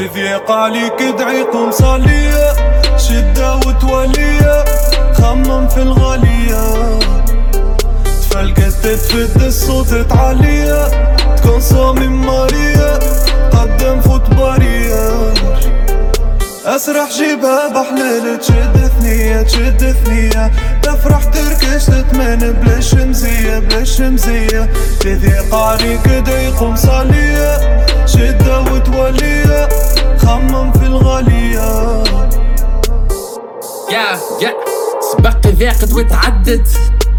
تذيق عليك ادعيكم صالية شدة وتولية خمم في الغالية. تفلقت تتفد الصوت تعلية تكون صامم مارية قدم فوت بارية. أسرح جيبها بحلال تشد ثنية تشد ثنية. تفرح تركش تتمن بلا شمزية بلا شمزية تذيق عليك ضيق مصالية شدة وتولية. يا يا. سبق ذاقت وتعدت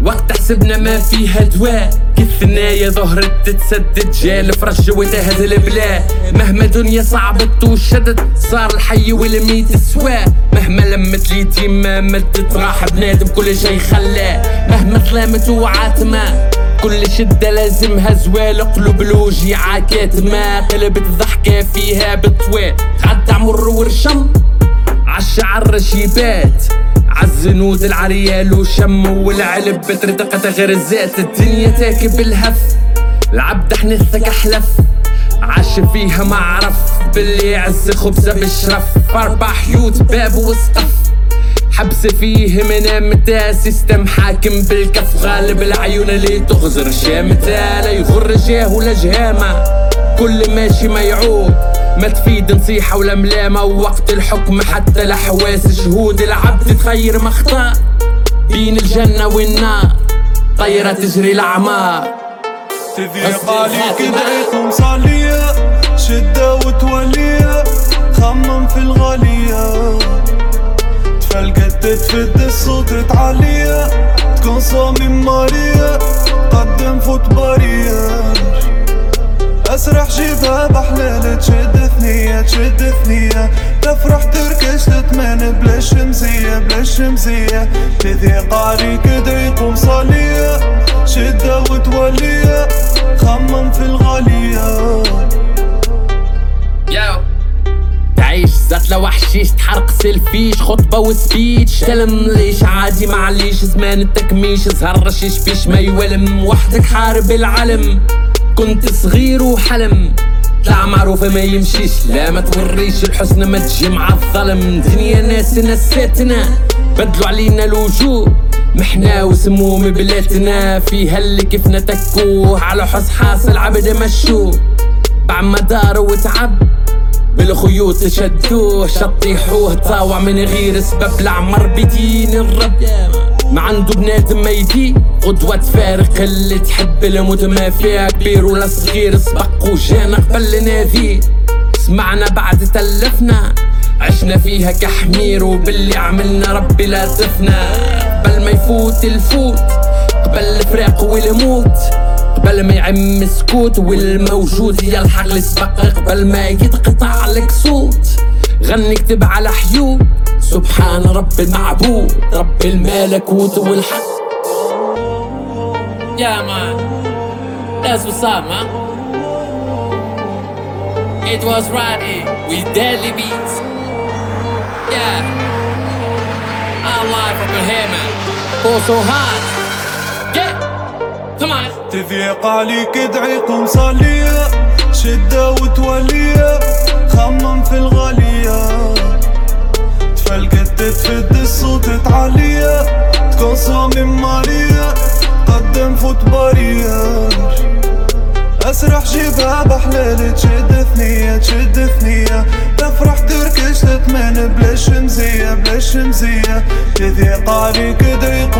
وقت حسبنا ما فيها دواء. كالثنايا ظهرت تتسدد؟ جال فرج وتهز البلا. مهما دنيا صعبت وشدت صار الحي والميت سوا. مهما لمت اليتيم ما مدت راح بنادم كل شي خلاه مهما ظلمت وعاتمه كل شدة لازمها زوال. قلوب الوجيعة كاتمة قلبت ضحكة فيها بطوال قعدت عمر ورشم. عالشعر رشيبات عالزنود العريال وشم والعلب بتردقة غرزات الدنيا تاكب الهف العبد حنثك احلف عاش فيها ما عرف. باللي عز خبزة بالشرف أربع حيوت باب وسقف. حبس فيه من متى سيستم حاكم بالكف. غالب العيون اللي تغزر شامتها. لا يغر جاه ولا جهامة. كل ماشي ما يعود ما تفيد نصيحة ولا ملامة ووقت الحكم حتى الحواس شهود العبد تخير مخطأ بين الجنة والنار طيرة تجري الأعمار. تذيق عليك ادعيكم صالية شدة وتولية خمم في الغالية. تفلقت تتفد الصوت تعلية تكون صامم مارية. قدم فوت تفرح تركش تتمن بلا شمزية بلا شمزية تذيق عليك ضيق مصالية شدة وتولية خمم في الغالية. لو وحشيش تحرق سيلفيش خطبة وسبيتش تلم ليش عادي معليش زمان التكميش. زهر رشيش فيش ما يولم وحدك حارب العلم. كنت صغير وحلم. طلع معروفة ما يمشيش لا ما توريش الحسن ما تجي مع الظلم. دنيا ناس نسيتنا بدلوا علينا الوجوه. محنا وسموم بلادنا فيها اللي كيفنا تكوه. على حس حاصل عبد مشوه. بعد ما دار وتعب بالخيوط شدوه. شطيحوه طاوع من غير سبب. العمر بدين الرب. ما عنده بنادم ما يدي قدوة تفارق اللي تحب الموت ما فيها. كبير ولا صغير سبق وجانا قبل نادي. سمعنا بعد تلفنا. عشنا فيها كحمير وباللي عملنا ربي لا تفنا قبل ما يفوت الفوت قبل الفراق والموت. قبل ما يعم سكوت والموجود يلحق السبق قبل ما يتقطع لك صوت. غني اكتب على حيوب سبحان رب المعبود رب الملكوت والحق Yeah man, that's what's up man It was Roddy with Deadly Beats Yeah I'm live from here man Go so hard Yeah Come on تذيق عليك ادعيكم صالية شدة وتولية خمم في الغالية اسرح جيبها بحلال تشد ثنية تشد ثنية تفرح تركش تتمن بلا شمزية بلا شمزية تذيق عليك ضيق